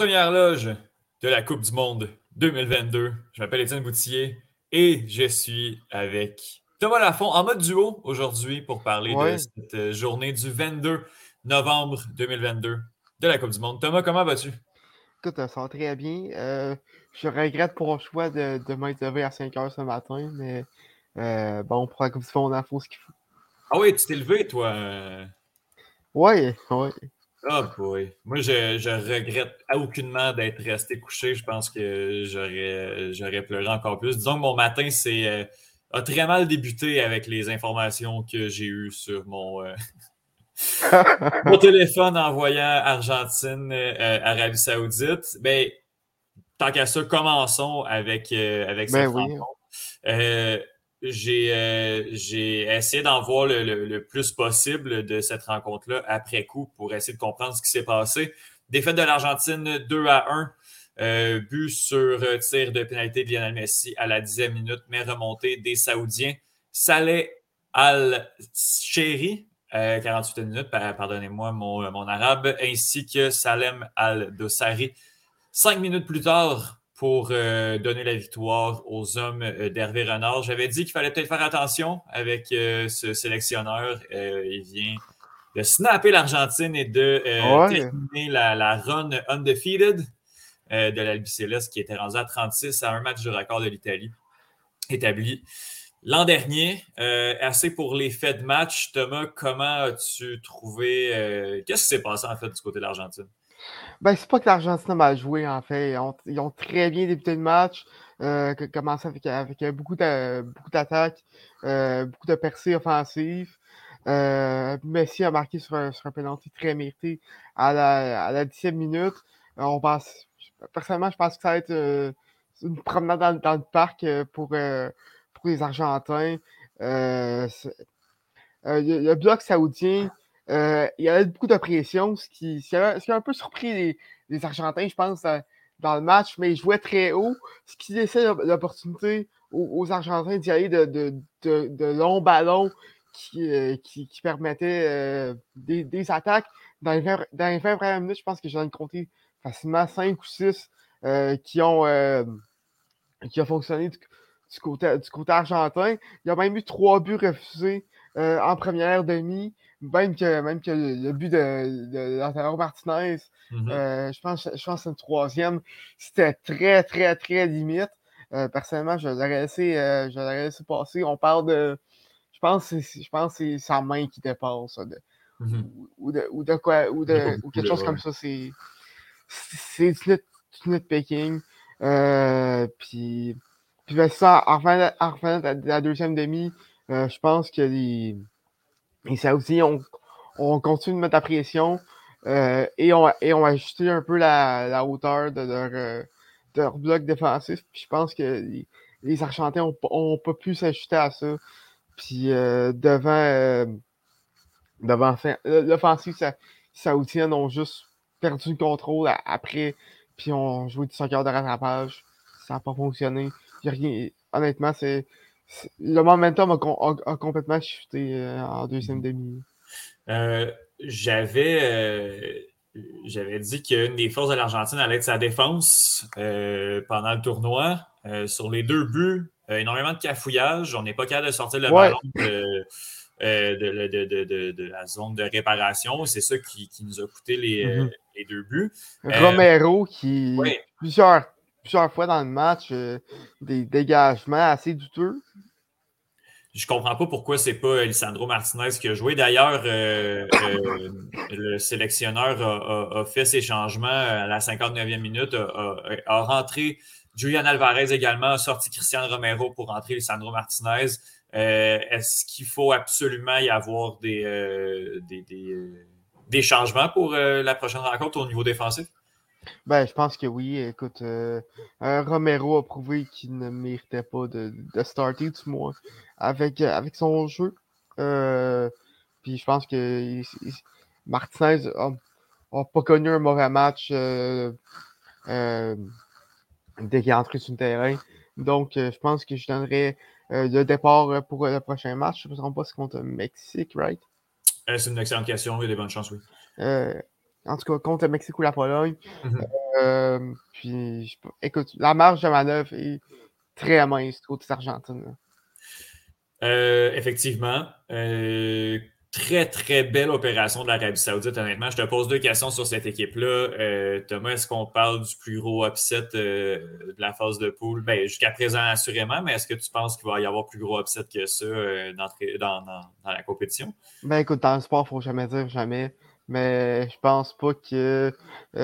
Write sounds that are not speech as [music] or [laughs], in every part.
premières loges de la Coupe du Monde 2022. Je m'appelle Étienne Boutillier et je suis avec Thomas Lafont en mode duo aujourd'hui pour parler de cette euh, journée du 22 novembre 2022 de la Coupe du Monde. Thomas, comment vas-tu? Écoute, ça va très bien. Euh, je regrette pour le choix de, de m'être levé à 5 h ce matin, mais euh, bon, pour la Coupe du Monde, il faut ce qu'il faut. Ah oui, tu t'es levé, toi? Oui, oui. Ah, boy. Moi, je, je regrette aucunement d'être resté couché. Je pense que j'aurais, j'aurais pleuré encore plus. Disons que mon matin c'est, euh, a très mal débuté avec les informations que j'ai eues sur mon, euh, [laughs] mon téléphone en voyant Argentine, euh, Arabie Saoudite. Ben, tant qu'à ça, commençons avec, avec cette ben rencontre. Euh, j'ai essayé d'en voir le, plus possible de cette rencontre-là après coup pour essayer de comprendre ce qui s'est passé. Défaite de l'Argentine 2 à 1. Euh, but sur euh, tir de pénalité de Lionel Messi à la dixième minute, mais remontée des Saoudiens. Saleh Al-Sheri, 48 minutes, pardonnez-moi mon, mon, arabe, ainsi que Salem Al-Dossari. Cinq minutes plus tard, pour euh, donner la victoire aux hommes euh, d'Hervé Renard. J'avais dit qu'il fallait peut-être faire attention avec euh, ce sélectionneur. il vient de snapper l'Argentine et de terminer la, run undefeated de l'Albi Céleste qui était rendu à 36 à un match du record de l'Italie établi l'an dernier. assez pour les faits de match. Thomas, comment as-tu trouvé... Qu'est-ce qui s'est passé en fait du côté de l'Argentine? Ben, c'est pas que l'Argentine a mal joué, en fait. Ils ont, très bien débuté le match, euh, commencé avec, avec beaucoup d'attaques, euh, beaucoup de percées offensives. Euh, Messi a marqué sur un, sur un penalty très mérité à la, à la 10e minute. Euh, on pense, personnellement, je pense que ça va être euh, une promenade dans, dans, le parc pour, pour les Argentins. le bloc saoudien euh, il y avait beaucoup de pression, ce qui, a, un peu surpris les, Argentins, je pense, dans, le match, mais ils jouaient très haut, ce qui laissait l'opportunité aux, Argentins d'y aller de, longs ballons qui, euh, permettaient euh, des, attaques. Dans les, 20, dans minutes, je pense que j'en ai compté facilement 5 ou 6 qui, ont, qui ont fonctionné du, côté, du côté argentin. Il y a même eu trois buts refusés en première demi même que, même que le, but de, de, Martinez, mm-hmm. euh, je pense, je pense que c'est une troisième, c'était très, très, très limite. Euh, personnellement, je l'aurais laissé, euh, laissé passer. On parle de. Je pense, je pense que c'est sa main qui dépasse. Mm-hmm. ou, de, ou, de, quoi. Ou, de, ou quelque chose comme ça. C'est. C'est du nitpicking. Euh, puis. Puis ben, ça, en revenant, à la deuxième demi, je pense que les et ça aussi, on, on continue de mettre la pression euh, et, on, et ajusté un peu la, hauteur de leur, euh, de leur bloc défensif. Puis je pense que les, les Argentins n'ont pas pu s'ajuster à ça. Puis euh, devant, devant l'offensive saoudienne ont juste perdu le contrôle après. Puis on joué du soccer de rattrapage. Ça n'a pas fonctionné. Honnêtement, c'est le momentum a, complètement chuté euh, en deuxième mhm. demi. Euh, j'avais, euh, j'avais dit qu'une des forces de l'Argentine allait être sa défense pendant le tournoi. sur les deux buts, énormément de cafouillage. On n'est pas capable de sortir le ballon de, de, la zone de réparation. C'est ça qui, nous a coûté les, mhm. deux buts. Romero qui, plusieurs plusieurs fois dans le match euh, des dégagements assez douteux. Je comprends pas pourquoi c'est pas Lisandro Martinez qui a joué. D'ailleurs, euh, euh, le sélectionneur a, fait ses changements à la 59e minute, a, rentré Julian Alvarez également, a sorti Christian Romero pour rentrer Lisandro Martinez. Est-ce qu'il faut absolument y avoir des, des changements pour la prochaine rencontre au niveau défensif? Ben, je pense que oui. Écoute, euh, Romero a prouvé qu'il ne méritait pas de, de starter, du moins, avec, euh, avec son jeu. Euh, puis je pense que Martinez n'a pas connu un mauvais match dès qu'il est entré sur le terrain. Donc, je pense que je donnerais le départ pour le prochain match. Je ne me trompe pas, c'est contre le Mexique, right? c'est une excellente question. Il y a des bonnes chances, oui. En tout cas contre le Mexique ou la Pologne. Mm-hmm. puis, écoute, la marge de manœuvre est très mince côté Argentine. effectivement très, très belle opération de l'Arabie Saoudite, honnêtement. Je te pose deux questions sur cette équipe-là. Euh, Thomas, est-ce qu'on parle du plus gros upset euh, de la phase de poule? Ben, jusqu'à présent, assurément, mais est-ce que tu penses qu'il va y avoir plus gros upset que ça euh, dans, dans, la compétition? Ben, écoute, dans le sport, il ne faut jamais dire jamais, mais je pense pas que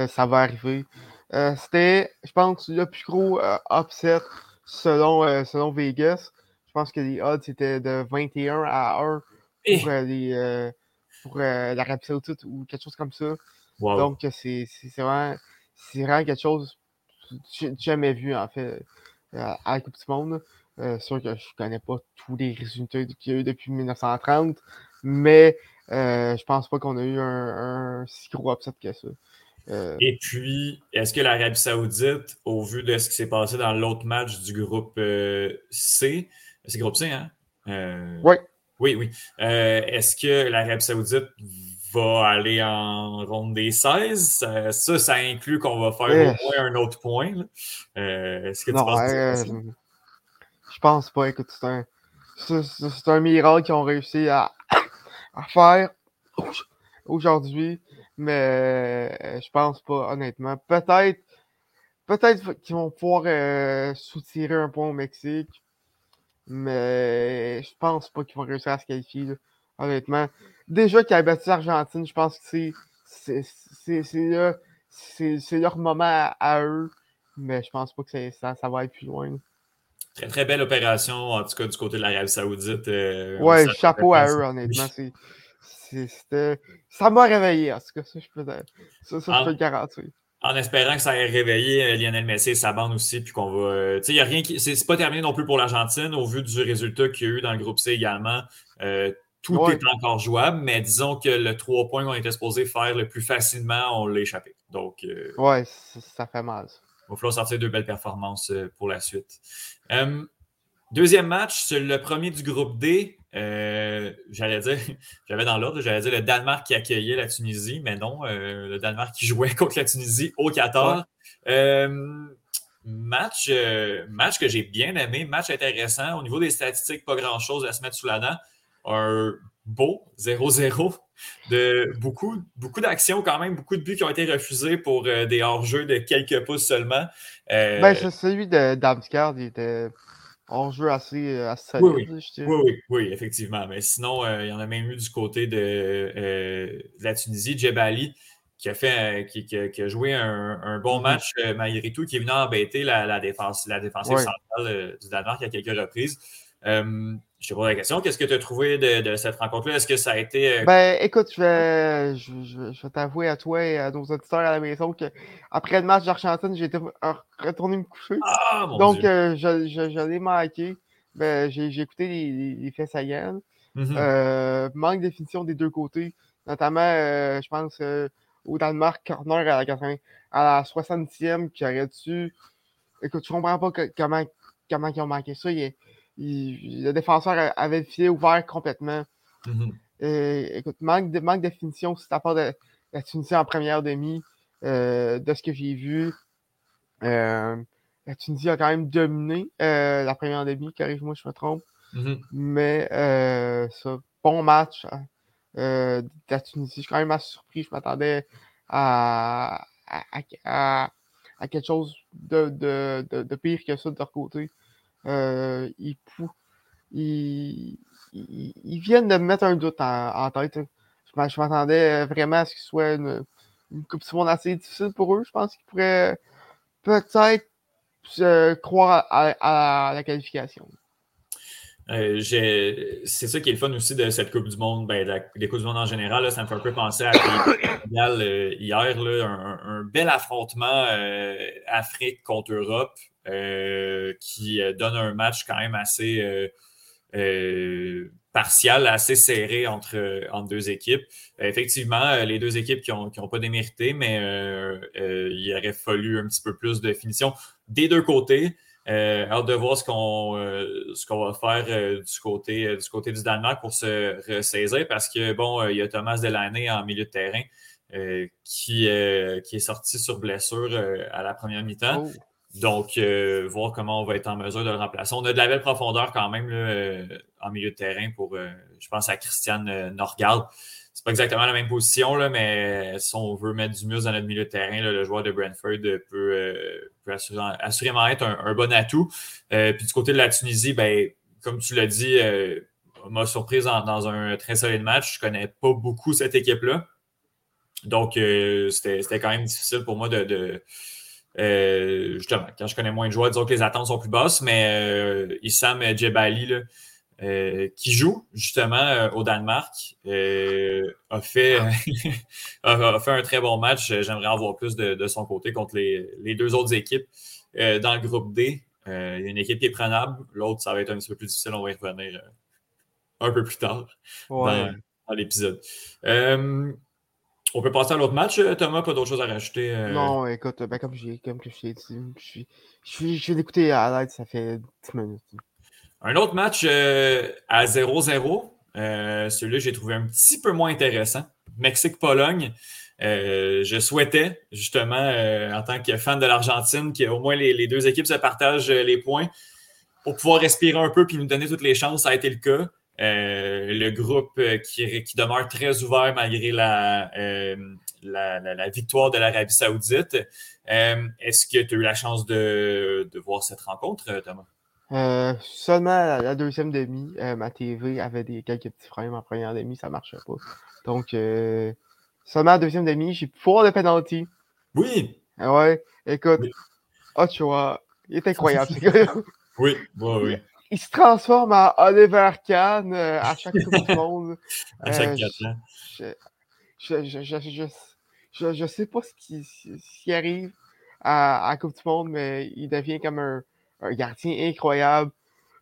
ça va arriver. C'était, je pense, le plus gros upset selon, selon Vegas. Je pense que les odds étaient de 21 à 1 pour, euh, euh, pour euh, l'Arabie Saoudite ou quelque chose comme ça. Donc, c'est vraiment, vraiment quelque chose que j'ai jamais vu, en fait, à la Coupe du Monde. Euh, sûr que je connais pas tous les résultats qu'il y a eu depuis 1930, mais euh, je pense pas qu'on a eu un, si gros upset que ça. Et puis, est-ce que l'Arabie Saoudite, au vu de ce qui s'est passé dans l'autre match du groupe C, c'est groupe C, hein? oui. Oui, oui. Euh, est-ce que l'Arabie Saoudite va aller en ronde des 16? Ça, ça, inclut qu'on va faire au moins un autre point. Euh, est-ce que tu penses euh, Je pense pas. Écoute, c'est un, c'est, un miracle qu'ils ont réussi à, à faire aujourd'hui. Mais je pense pas, honnêtement. Peut-être peut-être qu'ils vont pouvoir soutirer un point au Mexique. Mais je pense pas qu'ils vont réussir à se qualifier, honnêtement. Déjà qu'ils a battu l'Argentine, je pense que c'est c'est leur moment à, eux. Mais je pense pas que ça, ça va être plus loin. Très, très belle opération, en tout cas, du côté de l'Arabie Saoudite. Euh, ouais, chapeau à eux, honnêtement. ça m'a réveillé, en tout cas, ça, je peux, ça, ça, je peux le garantir en espérant que ça ait réveillé euh, Lionel Messi et sa bande aussi, puis qu'on va. Euh, tu sais, il a rien qui. C'est pas terminé non plus pour l'Argentine, au vu du résultat qu'il y a eu dans le groupe C également. Euh, tout est encore jouable, mais disons que le 3 points qu'on était supposé faire le plus facilement, on l'a échappé. Donc. ouais, ça fait mal. Il va falloir sortir deux belles performances pour la suite. deuxième match, le premier du groupe D. Euh, j'allais dire, [laughs] j'avais dans l'ordre, j'allais dire le Danemark qui accueillait la Tunisie, mais non, euh, le Danemark qui jouait [laughs] contre la Tunisie au Qatar. Euh, match, match que j'ai bien aimé, match intéressant. Au niveau des statistiques, pas grand-chose à se mettre sous la dent. Un beau 0-0 de beaucoup, beaucoup d'actions quand même, beaucoup de buts qui ont été refusés pour des hors-jeux de quelques pouces seulement. ben, celui de Damsgaard, il était joue assez, euh, assez solide, oui, oui. oui, oui, effectivement. Mais sinon, euh, il y en a même eu du côté de, euh, la Tunisie, Djebali, qui a fait qui, qui, a joué un, un bon mm-hmm. match malgré tout, qui est venu embêter la, la défense, la défensive centrale du Danemark à quelques reprises. Je te pose la question, qu'est-ce que tu as trouvé de, cette rencontre-là? Est-ce que ça a été. Euh, ben, écoute, je vais, je, vais t'avouer à toi et à nos auditeurs à la maison qu'après le match d'Argentine, j'ai été retourné me coucher. Ah, mon Donc, euh, je, je, l'ai manqué. Ben, j'ai écouté les, les, faits saillants. Mm-hmm. Euh, manque de définition des deux côtés, notamment, je pense, au Danemark, corner à la, 80, à la 60e qui aurait dû. Écoute, je comprends pas comment, comment ils ont manqué ça. Il le défenseur avait le filet ouvert complètement. Mm-hmm. écoute, manque de, manque de finition c'est à part de la Tunisie en première demi, euh, de ce que j'ai vu. Euh, la Tunisie a quand même dominé euh, la première demi, corrige-moi je me trompe. Mm-hmm. Mais ça, bon match hein, de la Tunisie. Je suis quand même assez surpris. Je m'attendais à, à, quelque chose de, de, de, pire que ça de leur côté. Euh, ils, viennent de me mettre un doute en, tête. Je m'attendais vraiment à ce qu'il soit une, Coupe du Monde assez difficile pour eux. Je pense qu'ils pourraient peut-être croire à, la qualification. Euh, c'est ça qui est le fun aussi de cette Coupe du Monde, ben, des Coupes du Monde en général. ça me fait un peu penser à euh, hier, un, bel affrontement Afrique contre Europe. Euh, qui euh, donne un match quand même assez euh, partial, assez serré entre, deux équipes. effectivement, les deux équipes qui n'ont ont pas démérité, mais il aurait fallu un petit peu plus de finition des deux côtés. Euh, hâte de voir ce qu'on va faire du côté du Danemark pour se ressaisir parce que bon, il y a Thomas Delaney en milieu de terrain qui, qui est sorti sur blessure à la première mi-temps. Oh. Donc, voir comment on va être en mesure de le remplacer. On a de la belle profondeur quand même en milieu de terrain pour, je pense à Christiane Norgard c'est pas exactement la même position, là, mais si on veut mettre du muscle dans notre milieu de terrain, le joueur de Brentford peut, peut assurément, être un, bon atout. puis du côté de la Tunisie, ben, comme tu l'as dit, m'a surprise dans, un très solide match. Je connais pas beaucoup cette équipe-là. Donc, euh, c'était quand même difficile pour moi de. Euh, justement, quand je connais moins de joueurs, disons que les attentes sont plus basses, mais euh, Issam Djebali, qui joue justement au Danemark, a, fait, [laughs] a, fait un très bon match. J'aimerais en voir plus de, son côté contre les, les deux autres équipes dans le groupe D. il y a une équipe qui est prenable, l'autre, ça va être un petit peu plus difficile, on va y revenir un peu plus tard dans, l'épisode. Euh, on peut passer à l'autre match, euh, Thomas, pas d'autres choses à rajouter? Euh? Non, écoute, ben, comme, comme je t'ai dit, je, je, je vais l'écouter à l'aide, ça fait 10 minutes. Un autre match à 0-0. Celui-là, j'ai trouvé un petit peu moins intéressant. Mexique-Pologne. je souhaitais, justement, en tant que fan de l'Argentine, qu'au moins les, les, deux équipes se partagent les points pour pouvoir respirer un peu et nous donner toutes les chances. Ça a été le cas. Euh, le groupe euh, qui, qui, demeure très ouvert malgré la, euh, la, victoire de l'Arabie Saoudite. Est-ce que tu as eu la chance de, de voir cette rencontre, Thomas? seulement la, deuxième demi, ma TV avait des quelques petits problèmes en première demi, ça ne marchait pas. Donc, seulement la deuxième demi, j'ai pu voir le penalty. Oui! ouais, écoute, oh, tu vois, il est [laughs] incroyable, Oui, oui, oui il se transforme en Oliver Kahn euh, à chaque Coupe du Monde. [laughs] à chaque euh, je, je, je, je, je, sais pas ce qui, ce qui arrive à, à Coupe du Monde, mais il devient comme un, un gardien incroyable.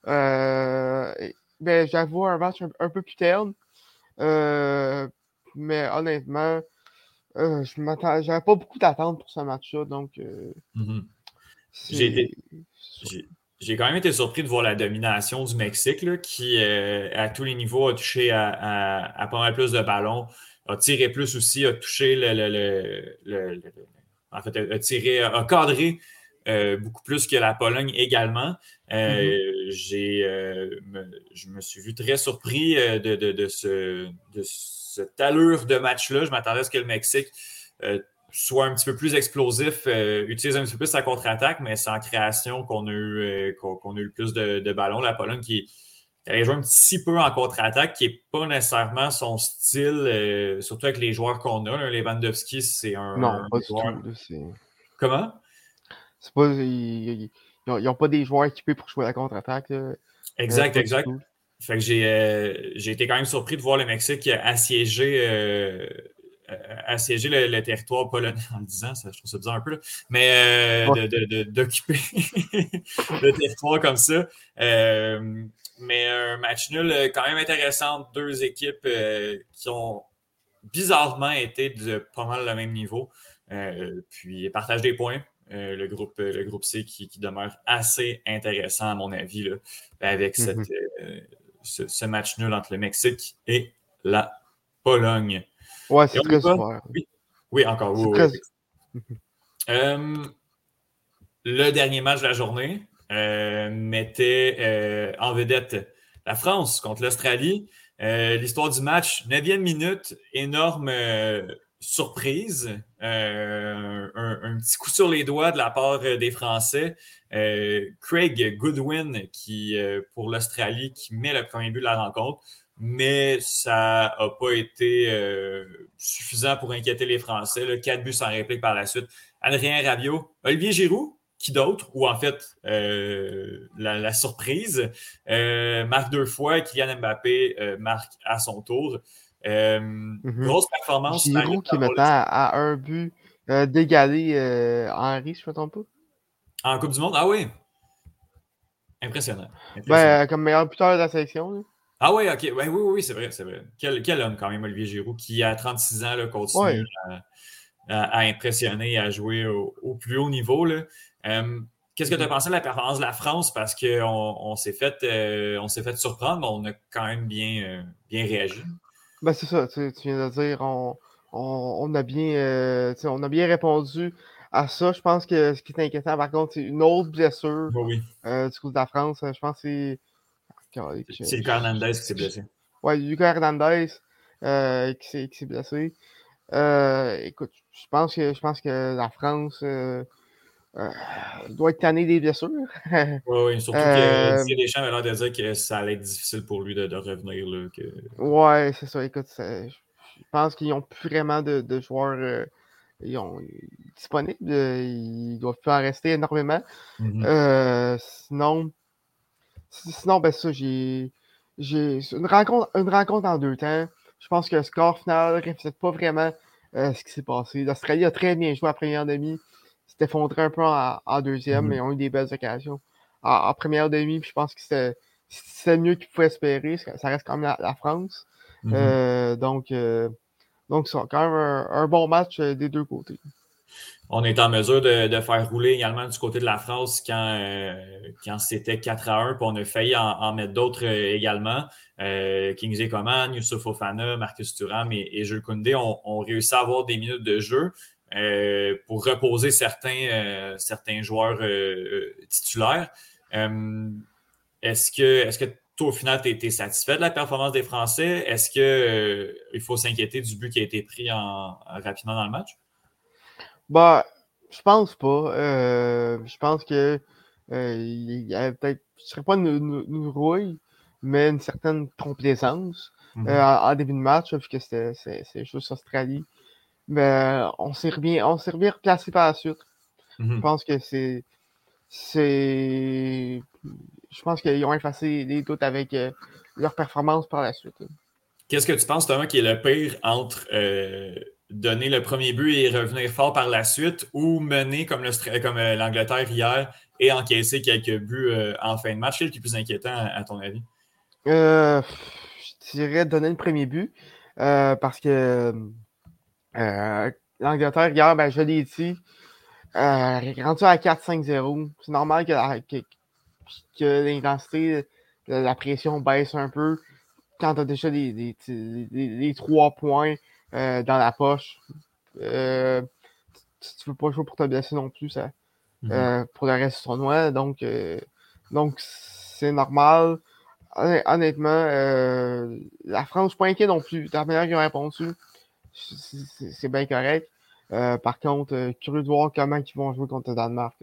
Euh, j'avoue, un match un, peu plus terne. Euh, mais honnêtement, euh, je m'attends, j'avais pas beaucoup d'attentes pour ce match-là, donc. Mm -hmm. J'ai j'ai quand même été surpris de voir la domination du Mexique, qui, euh, à tous les niveaux, a touché à, pas mal plus de ballons, a tiré plus aussi, a touché le. en fait, a tiré, a cadré euh, beaucoup plus que la Pologne également. Euh, mm-hmm. je me suis vu très surpris de, de, ce, de cette allure de match-là. Je m'attendais à ce que le Mexique soit un petit peu plus explosif, euh, utilise un petit peu plus sa contre-attaque, mais c'est en création qu'on a eu, euh, qu'on, a eu le plus de, ballons. La Pologne qui, qui a joué un petit peu en contre-attaque, qui n'est pas nécessairement son style, euh, surtout avec les joueurs qu'on a. Lewandowski, c'est un. Non, pas du tout. Comment? C'est pas, ils n'ont pas des joueurs équipés pour jouer la contre-attaque. Exact, exact. Fait que j'ai, j'ai été quand même surpris de voir le Mexique assiéger assiéger le, territoire polonais en le disant, ça, je trouve ça bizarre un peu, mais euh, d'occuper [laughs] le territoire comme ça. Euh, mais un match nul quand même intéressant, deux équipes qui ont bizarrement été de pas mal le même niveau. puis partage des points. le, groupe, le groupe C qui, demeure assez intéressant à mon avis là, avec ce, ce match nul entre le Mexique et la Pologne. Ouais, c'est très super. Oui. encore. Euh, le dernier match de la journée euh, mettait euh, en vedette la France contre l'Australie. L'histoire du match, 9e minute, énorme surprise. Un, un, petit coup sur les doigts de la part des Français. Craig Goodwin, qui, pour l'Australie, qui met le premier but de la rencontre mais ça n'a pas été euh, suffisant pour inquiéter les Français. Quatre buts sans réplique par la suite. Adrien Rabiot, Olivier Giroud, qui d'autre, ou en fait euh, la, surprise, euh, marque deux fois, Kylian Mbappé marque à son tour. Mhm. Grosse performance. Giroud qui maintenant à, un but d'égaler Henri, je ne me trompe pas. En Coupe du Monde, ah oui. Impressionnant. Ben, comme meilleur buteur de la sélection. Ah oui, ok. oui, oui, oui, c'est vrai, c'est vrai. Quel, homme quand même, Olivier Giroud, qui à 36 ans là, continue à, impressionner et à jouer au, plus haut niveau. Qu'est-ce que tu as pensé de la performance de la France? Parce qu'on on, s'est fait, euh, fait surprendre, mais on a quand même bien, euh, bien réagi. Ben, c'est ça, tu, viens de dire, on, on, a bien, on a bien répondu à ça. Je pense que ce qui est inquiétant, par contre, c'est une autre blessure oui. du coup de la France. Je pense que c'est. C'est Lucas Hernandez qui s'est blessé. Oui, Lucas Hernandez qui s'est blessé. écoute, je pense que je pense que la France euh, doit être tanné des blessures. [laughs] oui, oui, surtout que euh, Deschamps avait l'air de dire que ça allait être difficile pour lui de, revenir. Là, que... Ouais, c'est ça. Écoute, je pense qu'ils n'ont plus vraiment de, joueurs euh, ils ont, disponibles. Ils doivent plus en rester énormément. Mm-hmm. sinon, sinon, ben ça, j'ai. une rencontre, une rencontre en deux temps. Je pense que le score final ne reflète pas vraiment ce qui s'est passé. L'Australie a très bien joué à la première demi s'est effondré un peu en, deuxième, mais ils ont eu des belles occasions. En, première demi, je pense que c'était mieux qu'ils pouvaient espérer. Ça reste quand même la, France. Mm-hmm. Euh, donc, euh, donc c'est quand même un, bon match euh, des deux côtés. On est en mesure de, faire rouler également du côté de la France quand, quand c'était 4 à 1, puis on a failli en, mettre d'autres également. Kingsley Coman, Youssouf Ofana, Marcus Thuram et, et Jules Koundé ont, réussi à avoir des minutes de jeu. Euh, pour reposer certains, euh, joueurs euh, titulaires. est-ce que, est que toi, au final, tu es, satisfait de la performance des Français? Est-ce qu'il faut s'inquiéter du but qui a été pris rapidement dans le match? Bah, je pense pas. je pense que il y avait peut-être, je ne serais pas une, rouille, mais une certaine complaisance mm-hmm. en, début de match, puisque c'est juste Australie mais on s'est bien, on s'est bien replacé par la suite. Je mmh pense que c'est. C'est. Je pense qu'ils ont effacé les doutes avec euh, leur performance par la suite. Qu'est-ce que tu penses, Thomas, qui est le pire entre euh, donner le premier but et revenir fort par la suite ou mener comme, comme euh, l'Angleterre hier et encaisser quelques buts en fin de match? Quel est le plus inquiétant, à, ton avis? je dirais donner le premier but parce que euh, L'Angleterre, hier, ben, je l'ai dit, euh, rendu à 4-5-0. C'est normal que, que, l'intensité, la, pression baisse un peu quand tu as déjà les, trois points euh, dans la poche. Euh, tu ne veux pas jouer pour te blesser non plus ça, mm-hmm. euh, pour le reste du tournoi. Donc, donc c'est normal. Honnêtement, la France, je suis pas inquiet non plus. De la manière qu'ils ont répondu, c'est bien correct. Par contre, curieux de voir comment ils vont jouer contre le Danemark.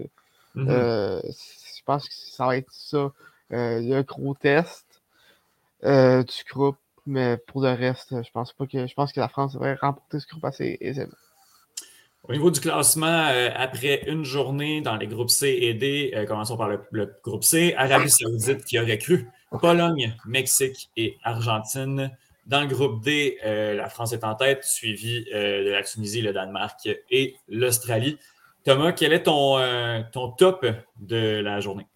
Euh, je pense que ça va être ça, le gros test du groupe. Mais pour le reste, je pense pas que je pense que la France devrait remporter ce groupe assez aisément. Au niveau du classement, après une journée dans les groupes C et D, commençons par le, groupe C, Arabie Saoudite qui aurait cru, Pologne, Mexique et Argentine. Dans le groupe D, euh, la France est en tête, suivi euh, de la Tunisie, le Danemark et l'Australie. Thomas, quel est ton, euh, ton top de la journée?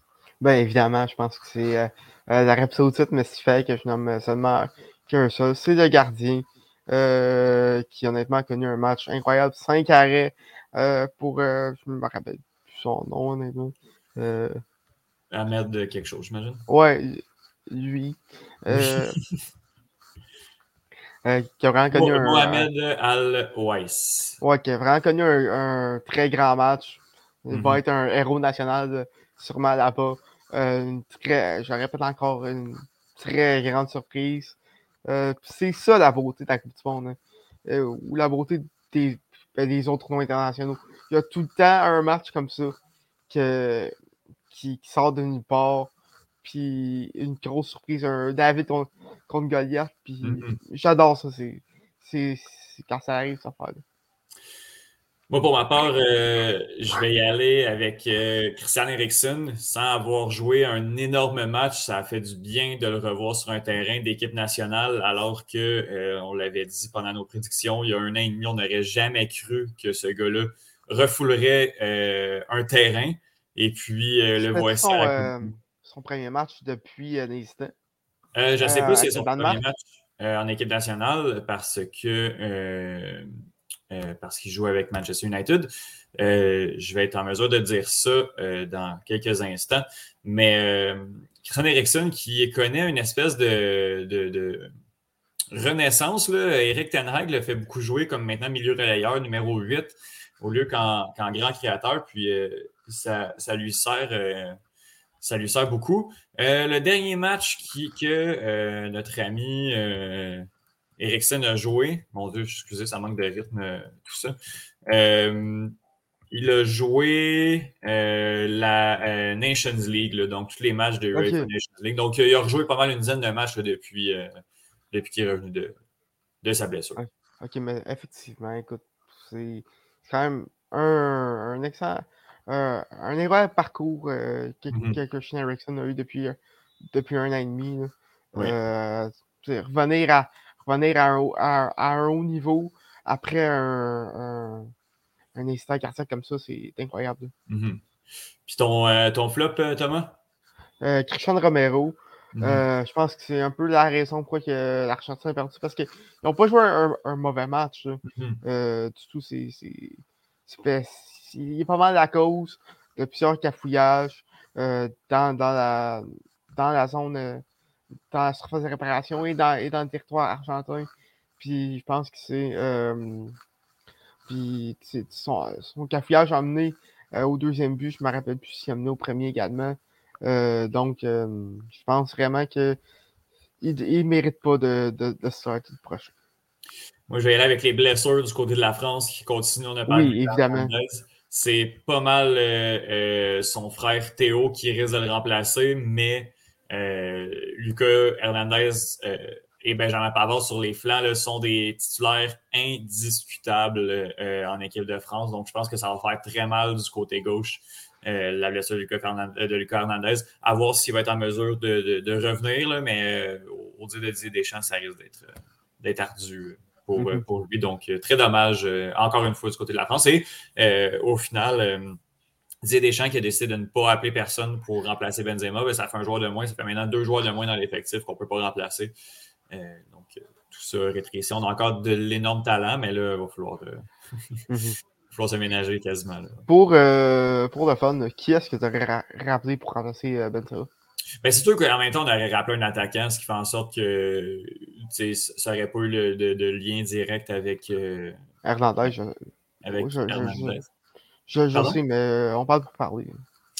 Bien évidemment, je pense que c'est la Saoudite, mais ce fait que je nomme seulement qu'un seul. C'est le gardien qui honnêtement a connu un match incroyable. Cinq arrêts pour, je me rappelle plus son nom honnêtement. Ahmed quelque chose, j'imagine. Ouais, lui. [laughs] Euh, qui a vraiment connu un. Mohamed Al-Owais. Ouais, qui a vraiment connu un, très grand match. Il va mhm. être un héros national, sûrement là-bas. Euh, je répète encore, une très grande surprise. Euh, c'est ça la beauté de la Coupe du Monde. Hein. ou la beauté des, ben, des autres tournois internationaux. Il y a tout le temps un match comme ça que, qui, qui sort de nulle part puis une grosse surprise, un David contre, Goliath, puis mm-hmm. j'adore ça, c'est quand ça arrive, ça fait. Moi, pour ma part, euh, je vais y aller avec euh, Christian Eriksen. Sans avoir joué un énorme match, ça a fait du bien de le revoir sur un terrain d'équipe nationale, alors que, euh, on l'avait dit pendant nos prédictions, il y a un an et demi, on n'aurait jamais cru que ce gars-là refoulerait un terrain. Et puis, le voici son premier match depuis euh, je ne sais pas si c'est son premier match en équipe nationale parce que parce qu'il joue avec Manchester United. je vais être en mesure de dire ça dans quelques instants. Mais Christian Eriksen qui connaît une espèce de, renaissance. Là. Eric Tenhag le fait beaucoup jouer comme maintenant milieu relayeur numéro 8 au lieu qu'en grand créateur. Puis ça, ça, lui sert ça lui sert beaucoup. Euh, le dernier match qui, que euh, notre ami euh, Ericsson a joué, mon Dieu, excusez, ça manque de rythme, tout ça. il a joué la Nations League, donc tous les matchs de Nations League. Donc, il a rejoué pas mal une dizaine de matchs depuis, depuis qu'il est revenu de, de sa blessure. Ok, mais effectivement, écoute, c'est quand même un, un excellent euh, un erreur parcours euh, que, mmh que, Erickson a eu depuis, euh, depuis un an et demi. revenir, à, revenir à, un, haut niveau après un, un, incident cardiaque comme ça, c'est incroyable. Mmh Puis ton, ton flop, Thomas? Christian Romero. Mmh je pense que c'est un peu la raison pourquoi que l'Argentin a perdu. Parce qu'ils n'ont pas joué un, mauvais match. du tout, c'est il est pas mal la cause de plusieurs cafouillages euh, dans, dans, la, dans la zone, euh, dans la surface de réparation et dans, et dans le territoire argentin. Puis je pense que c'est. Euh, puis son, son cafouillage a mené au deuxième but. Je ne me rappelle plus s'il a mené au premier également. donc, je pense vraiment qu'il ne mérite pas de, de, de le prochain. Moi, je vais y aller avec les blessures du côté de la France qui continuent. On a oui, évidemment c'est pas mal euh, euh, son frère Théo qui risque de le remplacer, mais euh, Lucas Hernandez et Benjamin Pavard sur les flancs sont des titulaires indiscutables en équipe de France. Donc, je pense que ça va faire très mal du côté gauche. la blessure de Lucas, Hernandez, à voir s'il va être en mesure de, revenir, mais au, dire de Didier Deschamps, ça risque d'être ardu Mhm. pour, lui. Donc, euh, très dommage, euh, encore une fois, du côté de la France. Et euh, au final, Didier Deschamps qui a décidé de ne pas appeler personne pour remplacer Benzema, ben, ça fait un joueur de moins. Ça fait maintenant deux joueurs de moins dans l'effectif qu'on ne peut pas remplacer. donc, tout ça rétrécit. On a encore de l'énorme talent, mais là, il va falloir, [laughs] mhm. se ménager quasiment. Pour, pour le fun, qui est-ce que tu aurais rappelé pour remplacer Benzema? Ben, c'est sûr qu'en même temps, on aurait rappelé un attaquant, ce qui fait en sorte que ça n'aurait pas eu de, lien direct avec. Euh, Hernandez. Je... Avec je, Je, sais, mais on parle pour parler.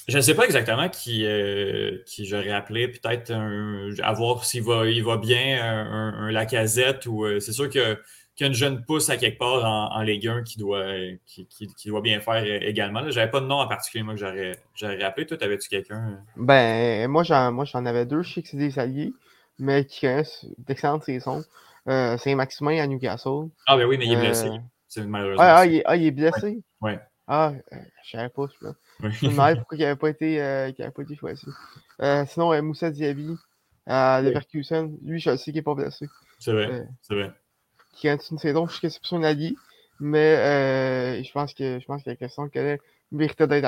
Je ne sais pas exactement qui, euh, qui j'aurais appelé. Peut-être à voir s'il va, il va bien, un, Lacazette ou. Euh, c'est sûr que qu'il y a une jeune pousse à quelque part en, en Ligue 1 qui doit, qui, doit bien faire également. Je n'avais pas de nom en particulier, moi, que j'aurais, appelé. Toi, avais-tu quelqu'un? Ben, moi, j'en, moi, j'en avais deux. Je sais que c'est des alliés, mais qui restent d'excellentes saisons. Euh, c'est Maximin à Newcastle. Ah, ben oui, mais il est blessé. Euh, c'est malheureusement. Ah, ah, il, est, ah, il est blessé? Oui. Ah, euh, je savais pas, je me demandais pourquoi il n'avait pas, été, euh, pas été choisi. sinon, Moussa Diaby à Leverkusen, lui, je sais qu'il n'est pas blessé. C'est vrai, c'est vrai qui reste une saison jusqu'à son avis. Mais euh, je pense que je pense qu'il y a question qu'elle méritait d'être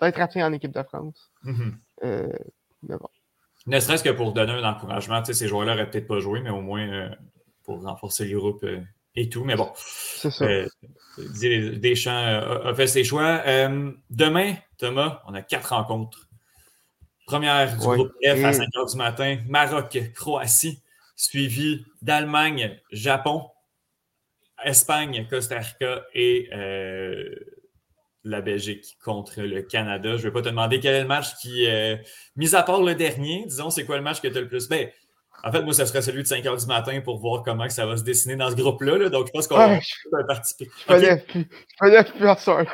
appelé en équipe de France. Mm-hmm. Euh, mais bon. Ne serait-ce que pour donner un encouragement, ces joueurs-là n'auraient peut-être pas joué, mais au moins euh, pour renforcer le groupe et tout. Mais bon. C'est ça. Deschamps a, fait ses choix. demain, Thomas, on a quatre rencontres. Première du groupe F à 5 h du matin, Maroc, Croatie suivi d'Allemagne, Japon, Espagne, Costa Rica et euh, la Belgique contre le Canada. Je ne vais pas te demander quel est le match qui, euh, mis à part le dernier, disons, c'est quoi le match que tu as le plus? Ben, en fait, moi, ce serait celui de 5 h du matin pour voir comment ça va se dessiner dans ce groupe-là. Donc, je pense qu'on va participer. Je connais plus, plus en ça.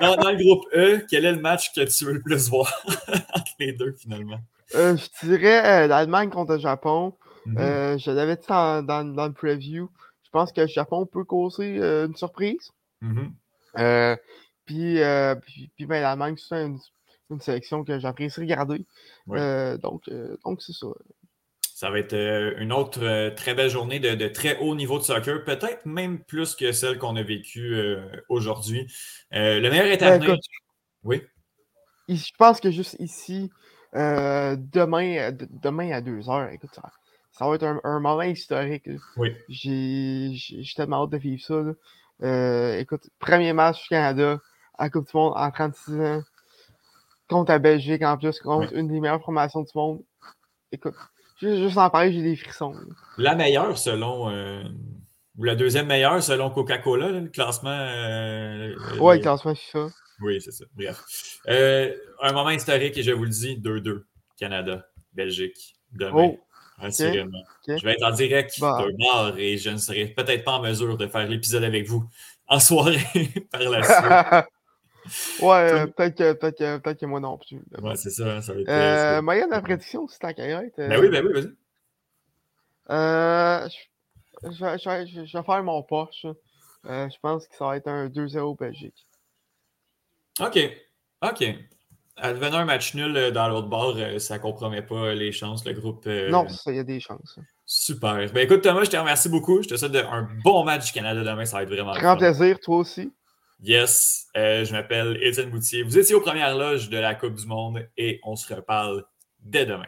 dans, dans, le groupe E, quel est le match que tu veux le plus voir? [laughs] Entre les deux, finalement? Euh, je dirais l'Allemagne contre le Japon. Mmh euh, je l'avais dit dans, dans, le preview. Je pense que le Japon peut causer euh, une surprise. Euh, puis, puis, ben, l'Allemagne, c'est une, une, sélection que j'apprécie regarder. donc, donc c'est ça. Ça va être une autre très belle journée de, très haut niveau de soccer, peut-être même plus que celle qu'on a vécue aujourd'hui. le meilleur est à venir. oui. Je pense que juste ici, demain, demain à 2 heures, écoute, ça, ça va être un, moment historique. Oui. J'ai tellement hâte de vivre ça. Euh, écoute, premier match du Canada à Coupe du Monde en 36 ans. Contre la Belgique en plus, contre une des meilleures formations du monde. Écoute, Juste en parler, j'ai des frissons. La meilleure selon. Euh, ou la deuxième meilleure selon Coca-Cola, le classement. Euh, ouais, le classement, c'est ça. Oui, c'est ça. Bref. Euh, un moment historique, et je vous le dis 2-2. Canada, Belgique, demain. Oh. Je vais être en direct bah. de mort et je ne serai peut-être pas en mesure de faire l'épisode avec vous en soirée [laughs] par la suite. [laughs] Ouais, peut-être que, peut que, peut que moi non plus. Ouais, c'est ça. ça va être, euh, moyenne de prédiction, c'est ta carrière. Ben oui, ben oui, vas-y. Euh, je, je, je, je, vais faire mon poche. Euh, je pense que ça va être un 2-0 Belgique. OK. OK. Advenant un match nul euh, dans l'autre bord, euh, ça ne compromet pas les chances, le groupe. Euh, non, ça, il y a des chances. Super. Ben écoute, Thomas, je te remercie beaucoup. Je te souhaite un bon match du Canada demain. Ça va être vraiment. Grand plaisir, toi aussi. Yes, je m'appelle Étienne Moutier. Vous étiez aux premières loges de la Coupe du Monde et on se reparle dès demain.